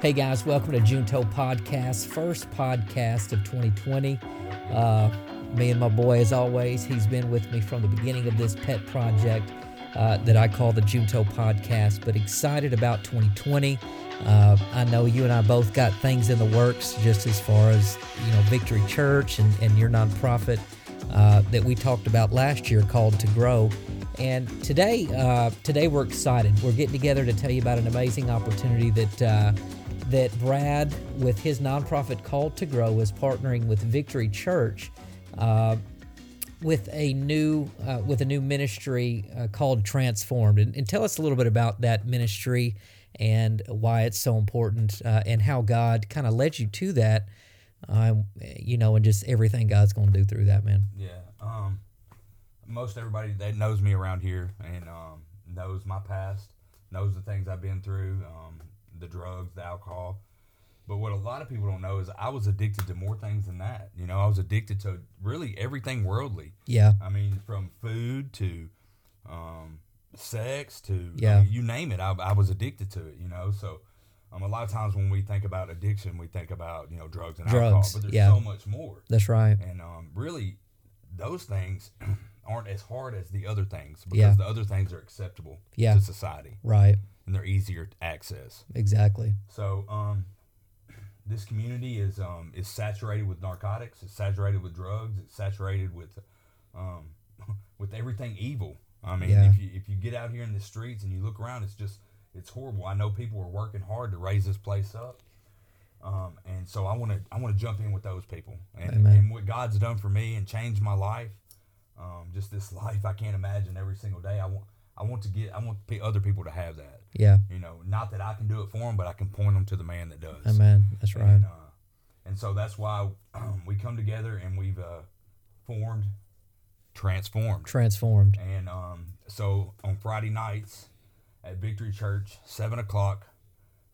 Hey guys, welcome to Junto Podcast, first podcast of 2020. Uh, me and my boy, as always, he's been with me from the beginning of this pet project uh, that I call the Junto Podcast. But excited about 2020. Uh, I know you and I both got things in the works, just as far as you know, Victory Church and, and your nonprofit uh, that we talked about last year called To Grow. And today, uh, today we're excited. We're getting together to tell you about an amazing opportunity that uh, that Brad, with his nonprofit Called to Grow, is partnering with Victory Church uh, with a new uh, with a new ministry uh, called Transformed. And, and, tell us a little bit about that ministry and why it's so important uh, and how God kind of led you to that. Um, you know, and just everything God's going to do through that, man. Yeah. Um, most everybody that knows me around here and um, knows my past, knows the things I've been through, um, the drugs, the alcohol. But what a lot of people don't know is I was addicted to more things than that. You know, I was addicted to really everything worldly. Yeah. I mean, from food to um, sex to yeah. I mean, you name it, I, I was addicted to it. You know, so um, a lot of times when we think about addiction, we think about you know drugs and drugs, alcohol, but there's yeah. so much more. That's right. And um, really, those things aren't as hard as the other things because Yeah. the other things are acceptable Yeah. to society Right. and they're easier to access. Exactly. So um, this community is um, is saturated with narcotics. It's saturated with drugs. It's saturated with um, with everything evil. I mean, Yeah. if you if you get out here in the streets and you look around, it's just it's horrible. I know people are working hard to raise this place up. Um, and so I want to I want to jump in with those people and, and what God's done for me and changed my life. Um, just this life I can't imagine every single day. I want I want to get I want other people to have that. Yeah. You know, not that I can do it for them, but I can point them to the man that does. Amen. That's right. And, uh, and so that's why um, we come together and we've uh, formed, transformed. Transformed. And um, so on Friday nights at Victory Church, seven o'clock,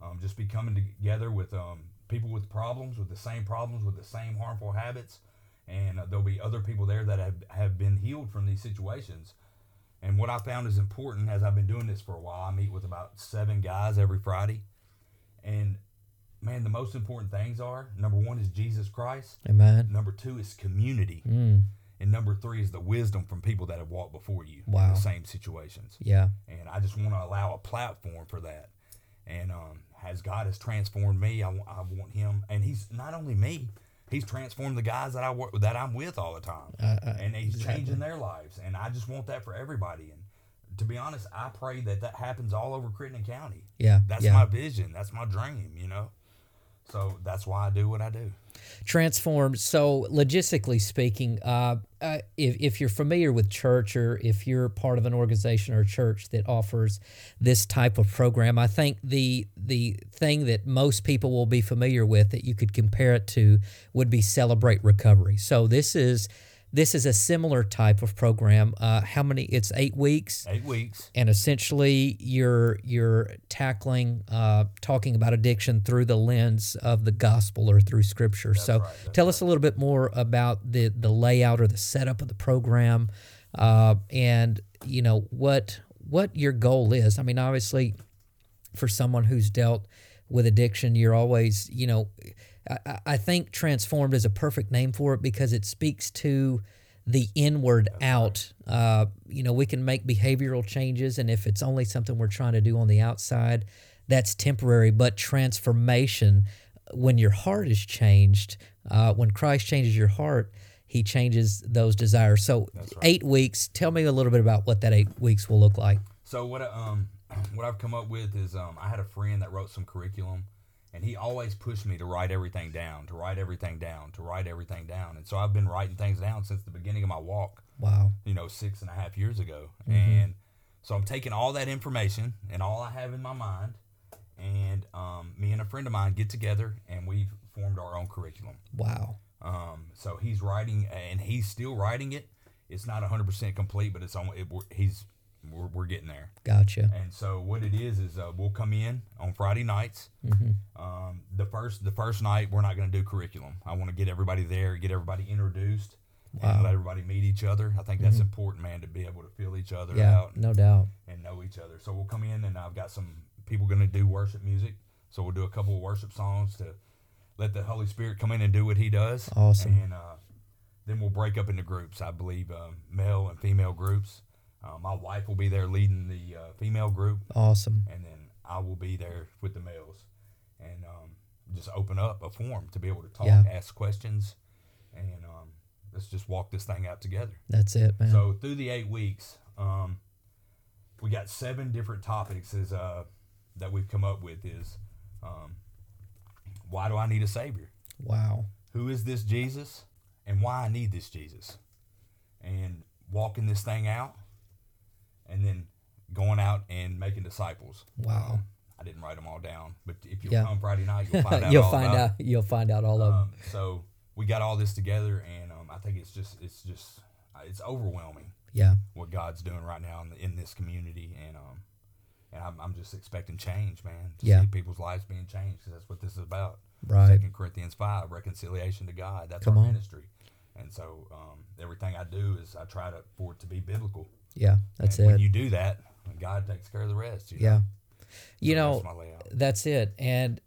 um, just be coming together with um, people with problems, with the same problems, with the same harmful habits, and uh, there'll be other people there that have have been healed from these situations. And what I found is important as I've been doing this for a while. I meet with about seven guys every Friday, and man, the most important things are number one is Jesus Christ. Amen. Number two is community. Mm. And number three is the wisdom from people that have walked before you in the same situations. Yeah. And I just want to allow a platform for that. And um, as God has transformed me, I I want Him, and He's not only me, He's transformed the guys that I work that I'm with all the time, Uh, uh, and He's exactly. changing their lives. And I just want that for everybody. And to be honest, I pray that that happens all over Crittenden County. Yeah. That's yeah. my vision. That's my dream. You know. So that's why I do what I do. transformed. So, logistically speaking, uh, uh, if, if you're familiar with church or if you're part of an organization or church that offers this type of program, I think the the thing that most people will be familiar with that you could compare it to would be Celebrate Recovery. So, this is this is a similar type of program. Uh, how many? It's eight weeks Eight weeks. and essentially you're you're tackling uh, talking about addiction through the lens of the gospel or through scripture so right, that's tell us a little bit more about the the layout or the setup of the program uh, and you know what what your goal is i mean obviously for someone who's dealt with addiction you're always you know I- I, think transformed is a perfect name for it because it speaks to the inward out. Uh, you know we can make behavioral changes and if it's only something we're trying to do on the outside that's temporary. But transformation when your heart is changed uh, when christ changes your heart he changes those desires. So eight weeks tell me a little bit about what that eight weeks will look like. So what um what I've come up with is um I had a friend that wrote some curriculum, and he always pushed me to write everything down, to write everything down, to write everything down, and so I've been writing things down since the beginning of my walk. wow You know, six and a half years ago, and so I'm taking all that information and all I have in my mind, and um, me and a friend of mine get together and we've formed our own curriculum. wow Um, so he's writing, and he's still writing it. It's not 100% complete, but it's on. It, he's we're, we're getting there. gotcha And so what it is is uh, we'll come in on Friday nights. Mm-hmm. Um, the first the first night we're not going to do curriculum. I want to get everybody there, get everybody introduced, and let everybody meet each other. I think that's important, man, to be able to feel each other Mm-hmm. yeah out no doubt and know each other. So we'll come in and I've got some people going to do worship music. So we'll do a couple of worship songs to let the Holy Spirit come in and do what He does. Awesome. And uh, then we'll break up into groups. I believe um, male and female groups. Uh, my wife will be there leading the uh, female group, Awesome. and then I will be there with the males, and um, just open up a forum to be able to talk, Yeah. ask questions, and um, let's just walk this thing out together. That's it, man. So through the eight weeks, um, we got seven different topics is, uh, that we've come up with. Is um, why do I need a savior? wow. Who is this Jesus, and why I need this Jesus, and walking this thing out, and then going out and making disciples. Wow. Um, I didn't write them all down, but if you Yeah. come Friday night, you'll find out. you'll all find about out. You'll find out all of them. Um, so we got all this together, and um, I think it's just it's just uh, it's overwhelming Yeah. what God's doing right now in, the, in this community, and um, and I'm, I'm just expecting change, man. To Yeah. see people's lives being changed, because that's what this is about. Right. Second Corinthians five, reconciliation to God. That's Come our on. ministry, and so um, everything I do is I try to for it to be biblical. Yeah. That's and it. When you do that, God takes care of the rest. You know? yeah. You So know, that's. That's it. And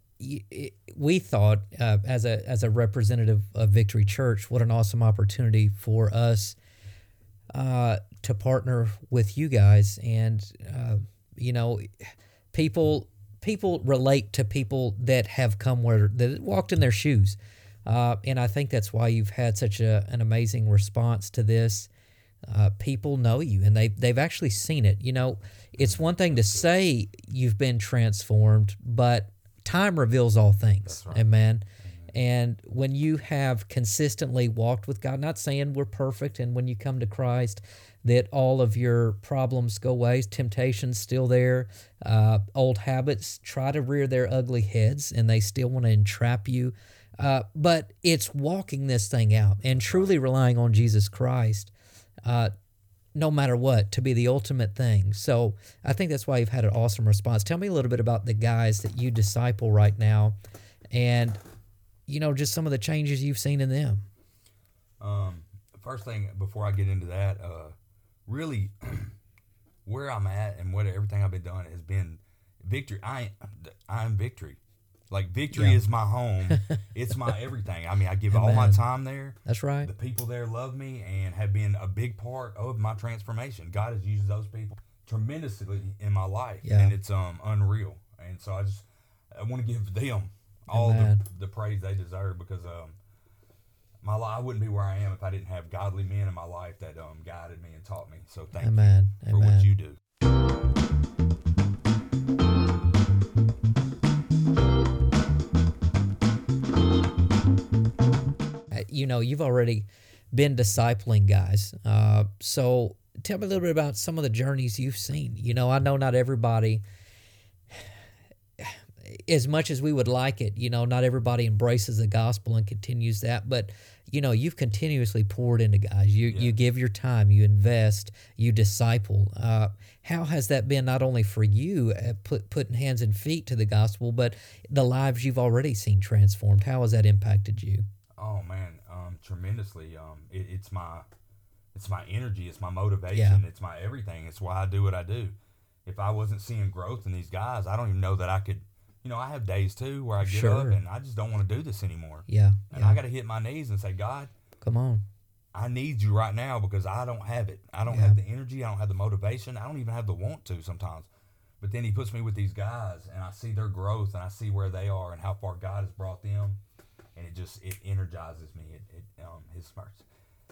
we thought, uh, as a as a representative of Victory Church, what an awesome opportunity for us uh, to partner with you guys. And uh, you know, people people relate to people that have come where that walked in their shoes. Uh, and I think that's why you've had such a, an amazing response to this. Uh, people know you and they, they've actually seen it. You know, it's one thing to say you've been transformed, but time reveals all things. right. Amen. And when you have consistently walked with God, not saying we're perfect, and when you come to Christ, that all of your problems go away, temptations still there, uh, old habits try to rear their ugly heads, and they still want to entrap you. Uh, but it's walking this thing out and truly relying on Jesus Christ, uh, no matter what, to be the ultimate thing. So I think that's why you've had an awesome response. Tell me a little bit about the guys that you disciple right now, and you know just some of the changes you've seen in them. Um, first thing before I get into that, uh, really, where I'm at and what everything I've been doing has been victory. I I'm victory. Like victory Yeah. is my home. it's my everything. I mean, I give all my time there. That's right. The people there love me and have been a big part of my transformation. God has used those people tremendously in my life, Yeah. and it's um unreal. And so I just I want to give them all the, the praise they deserve because um my life I wouldn't be where I am if I didn't have godly men in my life that um guided me and taught me. So thank Amen. you for Amen. what you do. You know, you've already been discipling guys. Uh, so tell me a little bit about some of the journeys you've seen. You know, I know not everybody, as much as we would like it, you know, not everybody embraces the gospel and continues that. But, you know, you've continuously poured into guys. You, you give your time, you invest, you disciple. Uh, how has that been not only for you, uh, put, putting hands and feet to the gospel, but the lives you've already seen transformed? How has that impacted you? Oh man, tremendously. Um, it, it's my, it's my energy. It's my motivation. Yeah. It's my everything. It's why I do what I do. If I wasn't seeing growth in these guys, I don't even know that I could. You know, I have days too where I get up and I just don't want to do this anymore. Yeah. And yeah. I got to hit my knees and say, God, Come on. I need you right now because I don't have it. I don't Yeah. have the energy. I don't have the motivation. I don't even have the want to sometimes. But then he puts me with these guys and I see their growth and I see where they are and how far God has brought them. And it just, it energizes me. It, it um, his mercy,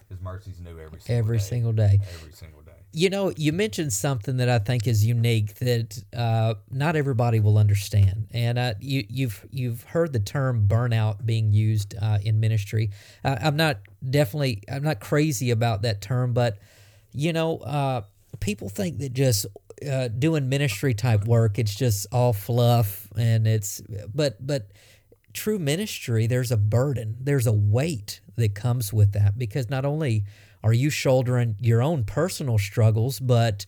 his mercy's new every single Every day. single day. Every single day. You know, you mentioned something that I think is unique that uh, not everybody will understand, and uh, you, you've you've heard the term burnout being used uh, in ministry. Uh, I'm not definitely I'm not crazy about that term, but you know, uh, people think that just uh, doing ministry type work it's just all fluff and it's but but true ministry, there's a burden, there's a weight that comes with that because not only are you shouldering your own personal struggles, but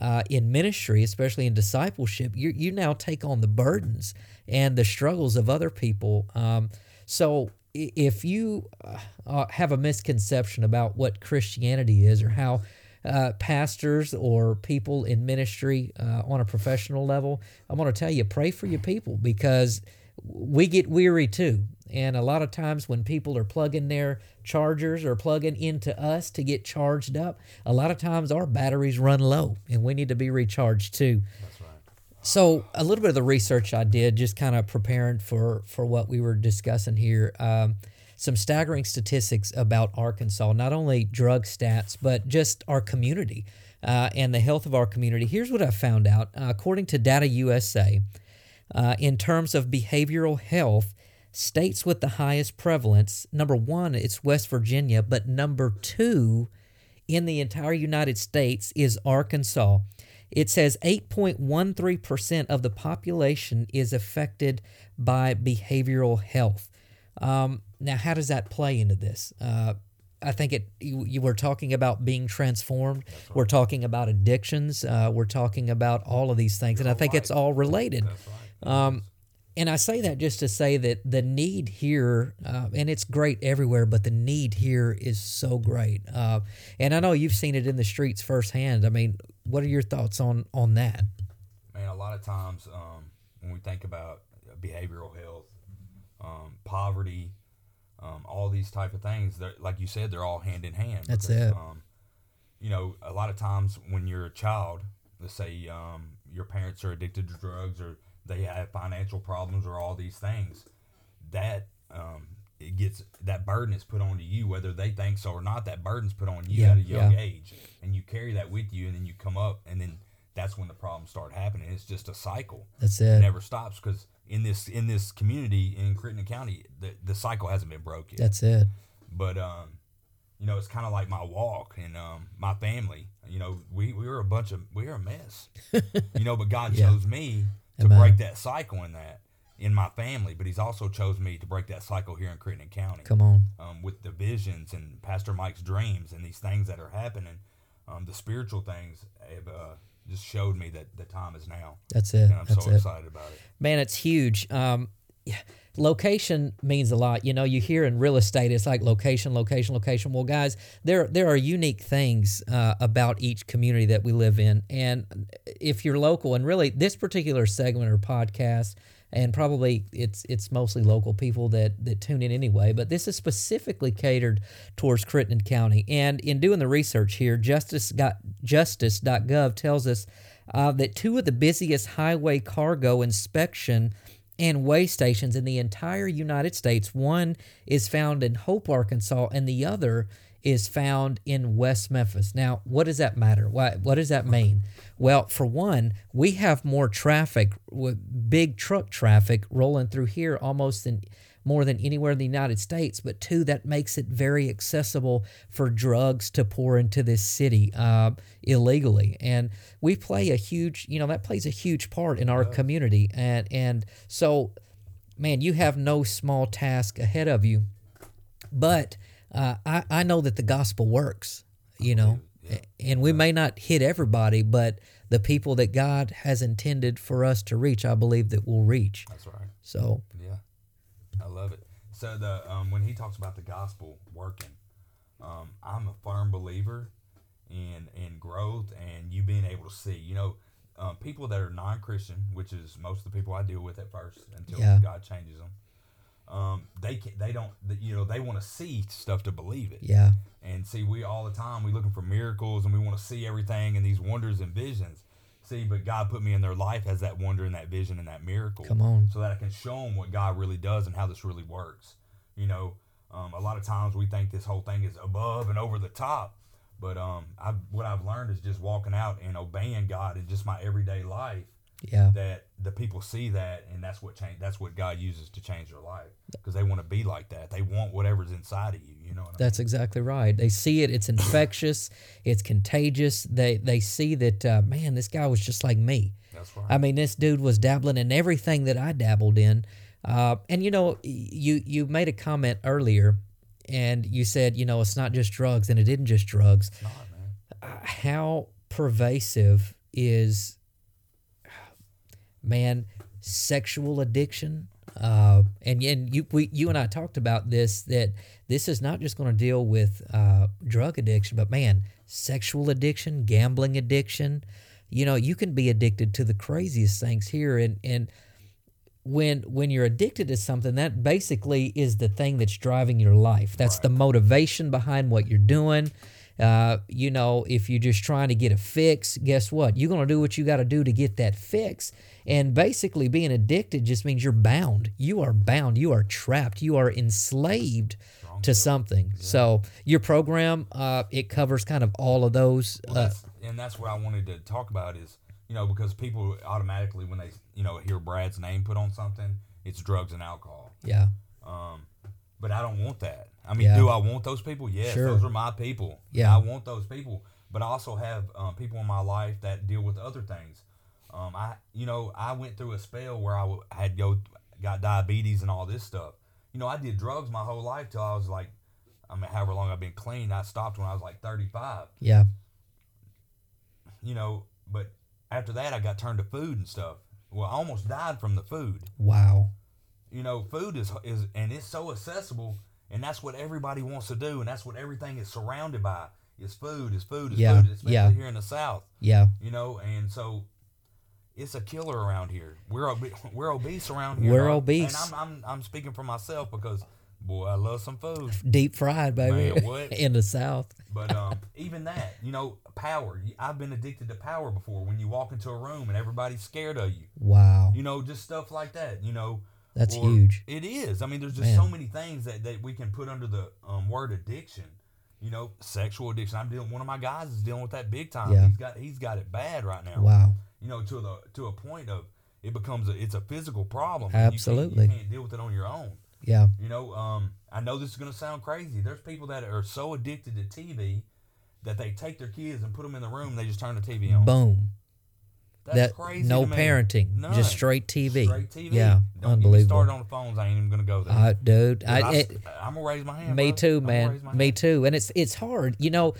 uh, in ministry, especially in discipleship, you you now take on the burdens and the struggles of other people. Um, so if you uh, uh, have a misconception about what Christianity is or how uh, pastors or people in ministry uh, on a professional level, I'm going to tell you pray for your people because we get weary too. And a lot of times when people are plugging their chargers or plugging into us to get charged up, a lot of times our batteries run low and we need to be recharged too. That's right. So a little bit of the research I did, just kind of preparing for for what we were discussing here. Um, some staggering statistics about Arkansas, not only drug stats, but just our community uh, and the health of our community. Here's what I found out. Uh, according to Data USA, uh, in terms of behavioral health, states with the highest prevalence, number one, it's West Virginia, but number two in the entire United States is Arkansas. It says 8.13% of the population is affected by behavioral health. Um, now, how does that play into this? Uh, I think it. You, you were talking about being transformed. We're talking about addictions. Uh, we're talking about all of these things, and I think it's all related. Right. Um, and I say that just to say that the need here, uh, and it's great everywhere, but the need here is so great. Uh, and I know you've seen it in the streets firsthand. I mean, what are your thoughts on on that? Man, a lot of times um, when we think about behavioral health, um, poverty, um, all these type of things, like you said, they're all hand in hand. That's it. Um, you know, a lot of times when you're a child, let's say um, your parents are addicted to drugs or they have financial problems or all these things, that um, it gets that burden is put onto you, whether they think so or not. That burden's put on you Yeah, at a young yeah. age, and you carry that with you, and then you come up, and then that's when the problems start happening. It's just a cycle. That's It it. never stops because in this in this community in Crittenden County, the, the cycle hasn't been broken. That's it. but um, you know, it's kind of like my walk and um, my family. You know, we, we were a bunch of we were a mess. you know, but God Yeah. chose me to Amen. break that cycle in that in my family. But He's also chose me to break that cycle here in Crittenden County Come on. um, with the visions and Pastor Mike's dreams and these things that are happening. Um, the spiritual things have uh, just showed me that the time is now, That's it. and I'm That's so it. excited about it. Man, it's huge. Um, yeah, location means a lot. You know, you hear in real estate, it's like location, location, location. Well, guys, there there are unique things uh, about each community that we live in, and if you're local, and really this particular segment or podcast. And probably it's it's mostly local people that, that tune in anyway, but this is specifically catered towards Crittenden County. And in doing the research here, Justice got, Justice.gov tells us uh, that two of the busiest highway cargo inspection and weigh stations in the entire United States. One is found in Hope, Arkansas, and the other is found in West Memphis. Now, what does that matter? Why, what does that mean? Well, for one, we have more traffic, big truck traffic rolling through here almost in more than anywhere in the United States. But two, that makes it very accessible for drugs to pour into this city uh, illegally, and we play a huge, you know, that plays a huge part in our community, and and so, man, you have no small task ahead of you, but uh, I I know that the gospel works, you know. And we may not hit everybody, but the people that God has intended for us to reach, I believe that we'll reach. That's right. So, Yeah, love it. So the um, when he talks about the gospel working, um, I'm a firm believer in in growth and you being able to see. You know, um, people that are non-Christian, which is most of the people I deal with at first until Yeah. God changes them. Um, they can, they don't you know they want to see stuff to believe it. yeah, And see, we all the time we looking for miracles and we want to see everything and these wonders and visions. See, but God put me in their life as that wonder and that vision and that miracle. Come on. So that I can show them what God really does and how this really works. You know, um, a lot of times we think this whole thing is above and over the top, but um, I what I've learned is just walking out and obeying God in just my everyday life. Yeah, That the people see that, and that's what change. That's what God uses to change their life because they want to be like that. They want whatever's inside of you. You know what I mean? that's exactly right. They see it; it's infectious, it's contagious. They they see that uh, man, this guy was just like me. That's right. I mean, this dude was dabbling in everything that I dabbled in. Uh, and you know, you you made a comment earlier, and you said, you know, it's not just drugs, and it isn't just drugs. It's not, man. How pervasive is, man, sexual addiction Uh, and and you we, you and I talked about this that this is not just going to deal with uh, drug addiction, but man, sexual addiction, gambling addiction. You know, you can be addicted to the craziest things here, and and when when you're addicted to something, that basically is the thing that's driving your life. That's the motivation behind what you're doing. Uh, you know, if you're just trying to get a fix, guess what? You're going to do what you got to do to get that fix. And basically, being addicted just means you're bound. You are bound. You are trapped. You are enslaved to something. So your program, uh, it covers kind of all of those. Well, Uh, that's, and that's what I wanted to talk about is you know because people automatically when they you know hear Brad's name put on something, it's drugs and alcohol. yeah, Um, but I don't want that. I mean, Yeah. do I want those people? Yes, Sure. those are my people. Yeah. I want those people. But I also have um, people in my life that deal with other things. Um, I, you know, I went through a spell where I w- had go got diabetes and all this stuff. You know, I did drugs my whole life till I was like, I mean, however long I've been clean. I stopped when I was like 35. yeah, You know, but after that, I got turned to food and stuff. Well, I almost died from the food wow, you know, food is is and it's so accessible, and that's what everybody wants to do, and that's what everything is surrounded by is food, is food, is Yeah, food, especially yeah. here in the South, yeah, you know, and so it's a killer around here. We're obe- we're obese around here. We're dog. obese. and I'm, I'm I'm speaking for myself because boy, I love some food. deep fried, baby, Man, what? in the South. But um, even that, you know, power. I've been addicted to power before. When you walk into a room and everybody's scared of you, Wow, you know, just stuff like that. You know, that's or- huge. It is. I mean, there's just Man. so many things that, that we can put under the um, word addiction. You know, sexual addiction. I'm dealing. One of my guys is dealing with that big time. Yeah. He's got he's got it bad right now. Wow, You know, to the to a point of it becomes a it's a physical problem. and you can't- Absolutely. you can't deal with it on your own. yeah, You know, um, I know this is gonna sound crazy. There's people that are so addicted to TV that they take their kids and put them in the room. and They just turn the TV on. boom. That's that crazy. no parenting, None. just straight TV. Straight TV. Yeah, Don't get me started unbelievable. on the phones. I ain't even gonna go there. Uh, dude, I, I, it, am gonna raise my hand. me brother. too, I'm man. Me hand. too. And it's it's hard, you know.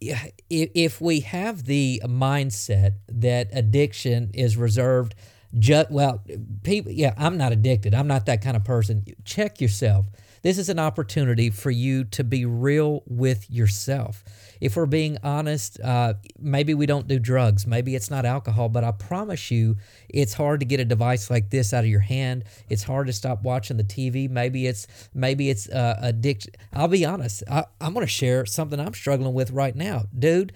If, if we have the mindset that addiction is reserved, just well, people. Yeah, I'm not addicted. I'm not that kind of person. Check yourself. This is an opportunity for you to be real with yourself. If we're being honest, uh, maybe we don't do drugs. Maybe it's not alcohol, but I promise you, it's hard to get a device like this out of your hand. It's hard to stop watching the TV. Maybe it's maybe it's uh, addiction. I'll be honest. I, I'm going to share something I'm struggling with right now, dude.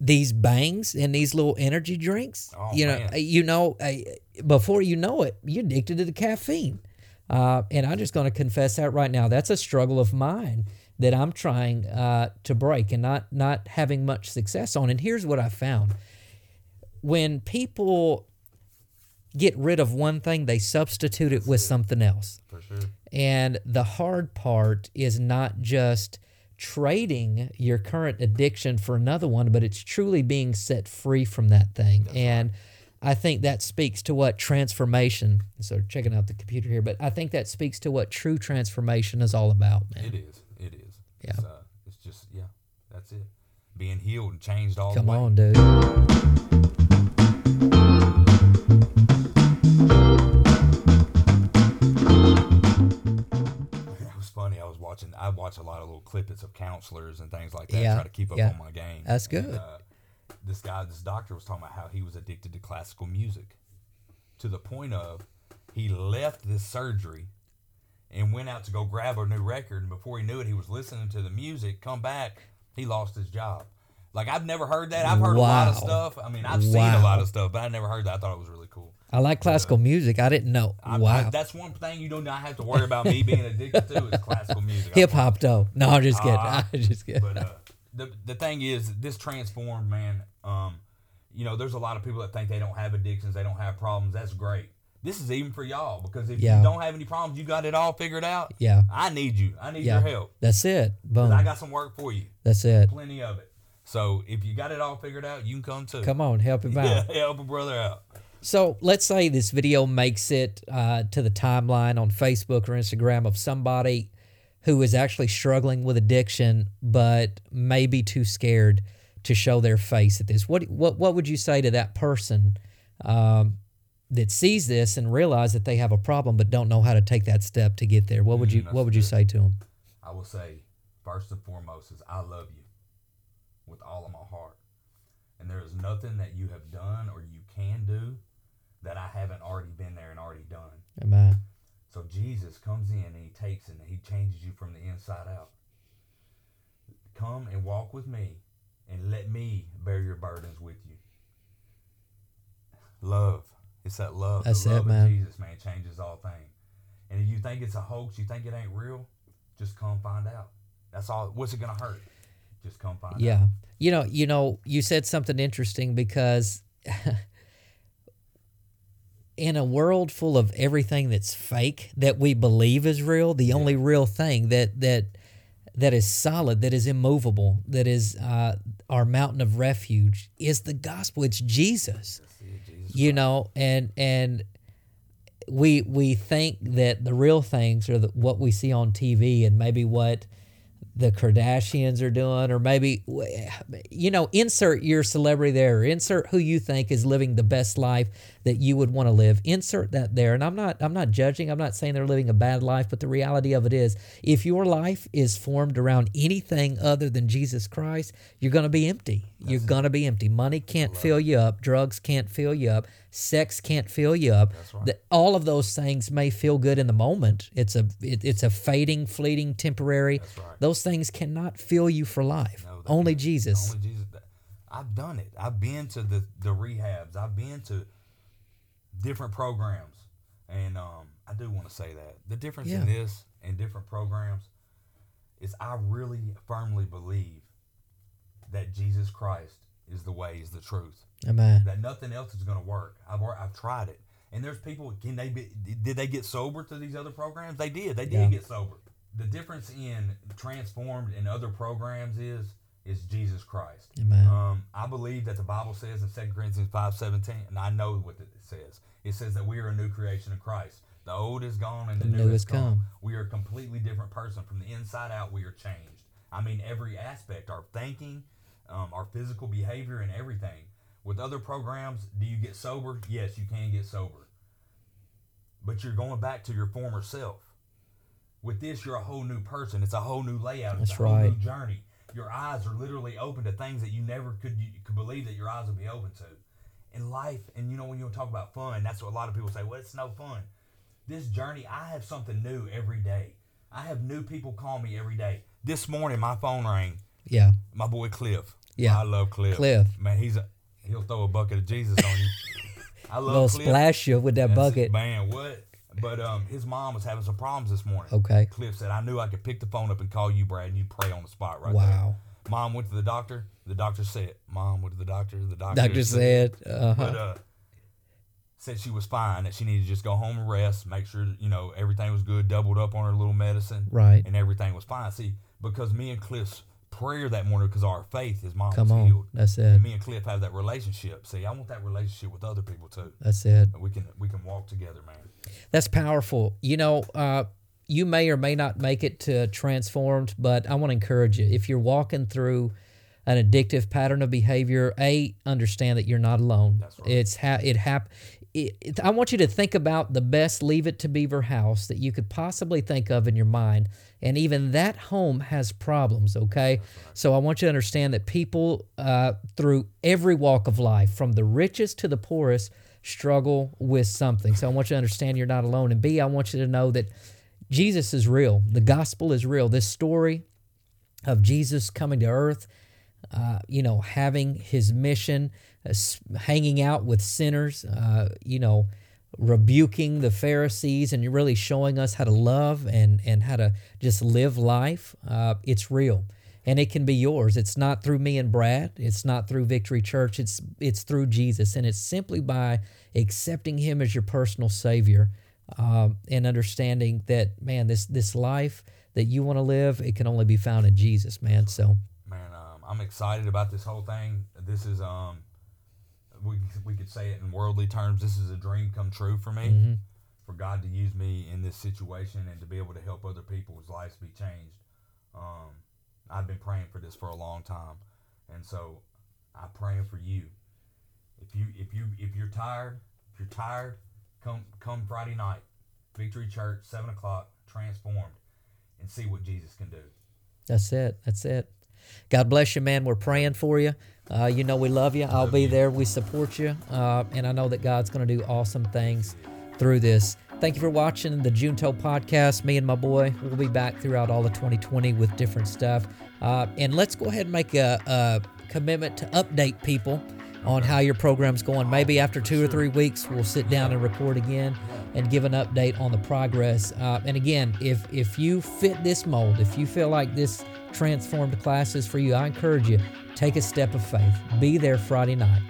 These bangs and these little energy drinks. Oh, you know, man. you know, uh, before you know it, you're addicted to the caffeine. Uh, and I'm just going to confess that right now. That's a struggle of mine that I'm trying uh, to break and not not having much success on. And here's what I found: when people get rid of one thing, they substitute it with something else. Sure. And the hard part is not just trading your current addiction for another one, but it's truly being set free from that thing. and I think that speaks to what transformation. So checking out the computer here, but I think that speaks to what true transformation is all about, man. It is. It is. Yeah. It's, uh, it's just yeah. That's it. Being healed and changed all Come the way. on, dude. It was funny. I was watching. I watch a lot of little clippets of counselors and things like that. Yeah, Try to keep up yeah. on my game. That's And, good. uh, this guy, this doctor, was talking about how he was addicted to classical music, to the point of he left this surgery and went out to go grab a new record. And before he knew it, he was listening to the music. Come back, he lost his job. Like I've never heard that. I've heard a lot of stuff. I mean, I've seen a lot of stuff, but I never heard that. I thought it was really cool. I like classical music. I didn't know. I, wow. I, that's one thing you do not have to worry about me being addicted to is classical music. Hip hop though. No, I'm just kidding. Ah, I'm just kidding. but uh, the the thing is, this transformed man. Um, you know, there's a lot of people that think they don't have addictions, they don't have problems. That's great. This is even for y'all because if Yeah. you don't have any problems, you got it all figured out. yeah. I need you. I need Yeah. your help. That's it. Boom. I got some work for you, That's it. plenty of it. So if you got it all figured out, you can come too. Come on, help him out. Yeah, help a brother out. So let's say this video makes it uh, to the timeline on Facebook or Instagram of somebody who is actually struggling with addiction, but maybe too scared to show their face at this. What what what would you say to that person? Um, that sees this and realize that they have a problem but don't know how to take that step to get there, what would you Mm, what would you say to them? I will say, first and foremost, is I love you with all of my heart. And there is nothing that you have done or you can do that I haven't already been there and already done. Amen. So Jesus comes in and he takes and he changes you from the inside out. Come and walk with me and let me bear your burdens with you. Love. It's that love. That's the it, man. of Jesus, man, changes all things. And if you think it's a hoax, you think it ain't real, just come find out. That's all. What's it gonna hurt? Just come find out. Yeah. You know, you know, you said something interesting because in a world full of everything that's fake that we believe is real, the only real thing that that that is solid, that is immovable, that is uh, our mountain of refuge is the gospel. It's Jesus. Jesus. You know, and and we we think that the real things are the, what we see on TV and maybe what the Kardashians are doing, or maybe you know, insert your celebrity there, or insert who you think is living the best life that you would want to live. Insert that there, and I'm not I'm not judging. I'm not saying they're living a bad life, but the reality of it is, if your life is formed around anything other than Jesus Christ, you're going to be empty. you're going to be empty. Money can't fill you up. Drugs can't fill you up. Sex can't fill you up. right. The- all of those things may feel good in the moment. It's a it, it's a fading, fleeting, temporary. That's right. Those things cannot fill you for life. No, Only can't. Jesus. Only Jesus. I've done it. I've been to the the rehabs. I've been to different programs, and um, I do want to say that the difference in this and different programs is I really firmly believe that Jesus Christ is the way, is the truth. Amen. That nothing else is going to work. I've I've tried it, and there's people. Can they be? Did they get sober to these other programs? They did. They did Yeah. get sober. The difference in transformed and other programs is is Jesus Christ. Amen. Um, I believe that the Bible says in 2 Corinthians five seventeen, and I know what it says. It says that we are a new creation in Christ. The old is gone and the, new, has come. We are a completely different person from the inside out. We are changed. I mean, every aspect, our thinking, um, our physical behavior, and everything. With other programs, do you get sober? Yes, you can get sober, but you're going back to your former self. With this, you're a whole new person. It's a whole new layout. It's That's a whole new journey. Your eyes are literally open to things that you never could you could believe that your eyes would be open to. In life, and you know when you talk about fun, that's what a lot of people say. Well, it's no fun. This journey, I have something new every day. I have new people call me every day. This morning, my phone rang. Yeah. My boy Cliff. Yeah. I love Cliff. Cliff. Man, he's a he'll throw a bucket of Jesus on you. I love Cliff. splash you with that That's bucket. Man, what? But um, his mom was having some problems this morning. Okay. Cliff said, "I knew I could pick the phone up and call you, Brad, and you pray on the spot right now. Wow. there." Mom went to the doctor. The doctor said, "Mom went to the doctor. The doctor, Doctor said, uh but uh, said she was fine. That she needed to just go home and rest, make sure you know everything was good. Doubled up on her little medicine, Right. and everything was fine. See, because me and Cliff's prayer that morning, because our faith, is mom Come on. healed. That's it. And me and Cliff have that relationship. See, I want that relationship with other people too. That's it. We can we can walk together, man. That's powerful. You know, uh, you may or may not make it to transformed, but I want to encourage you. If you're walking through an addictive pattern of behavior, a understand that you're not alone. That's right. It's ha- it hap- it, I want you to think about the best Leave It to Beaver house that you could possibly think of in your mind, and even that home has problems. Okay, so I want you to understand that people uh, through every walk of life, from the richest to the poorest, struggle with something. So I want you to understand you're not alone, and B, I want you to know that Jesus is real. The gospel is real. This story of Jesus coming to earth, uh, you know, having his mission, hanging out with sinners, uh, you know, rebuking the Pharisees, and really showing us how to love and and how to just live life. Uh, it's real, and it can be yours. It's not through me and Brad. It's not through Victory Church. It's it's through Jesus, and it's simply by accepting Him as your personal Savior um, and understanding that man, this this life that you want to live, it can only be found in Jesus, man. So Man, um, I'm excited about this whole thing. This is um, we we could say it in worldly terms. This is a dream come true for me. Mm-hmm. For God to use me in this situation and to be able to help other people's lives be changed. Um, I've been praying for this for a long time, and so I'm praying for you. If you if you if you're tired, if you're tired, come come Friday night, Victory Church, seven o'clock, transformed, and see what Jesus can do. That's it. That's it. God bless you, man. We're praying for you. Uh, you know we love you. I'll be there. We support you, uh, and I know that God's going to do awesome things through this. Thank you for watching the Junto podcast. Me and my boy will be back throughout all of 2020 with different stuff. Uh, and let's go ahead and make a, a commitment to update people on how your program's going. Maybe after two or three weeks, we'll sit down and record again and give an update on the progress. Uh, and again, if if you fit this mold, if you feel like this transformed class is for you, I encourage you take a step of faith. Be there Friday night.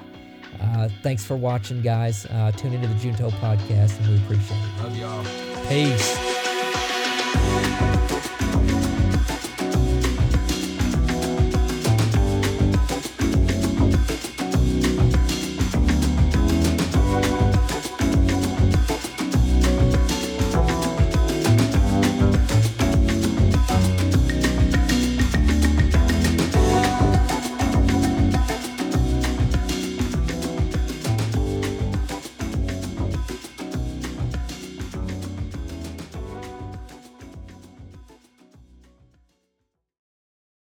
Uh, thanks for watching, guys. Uh, tune into the Junto podcast, and we appreciate it. Love y'all. Peace.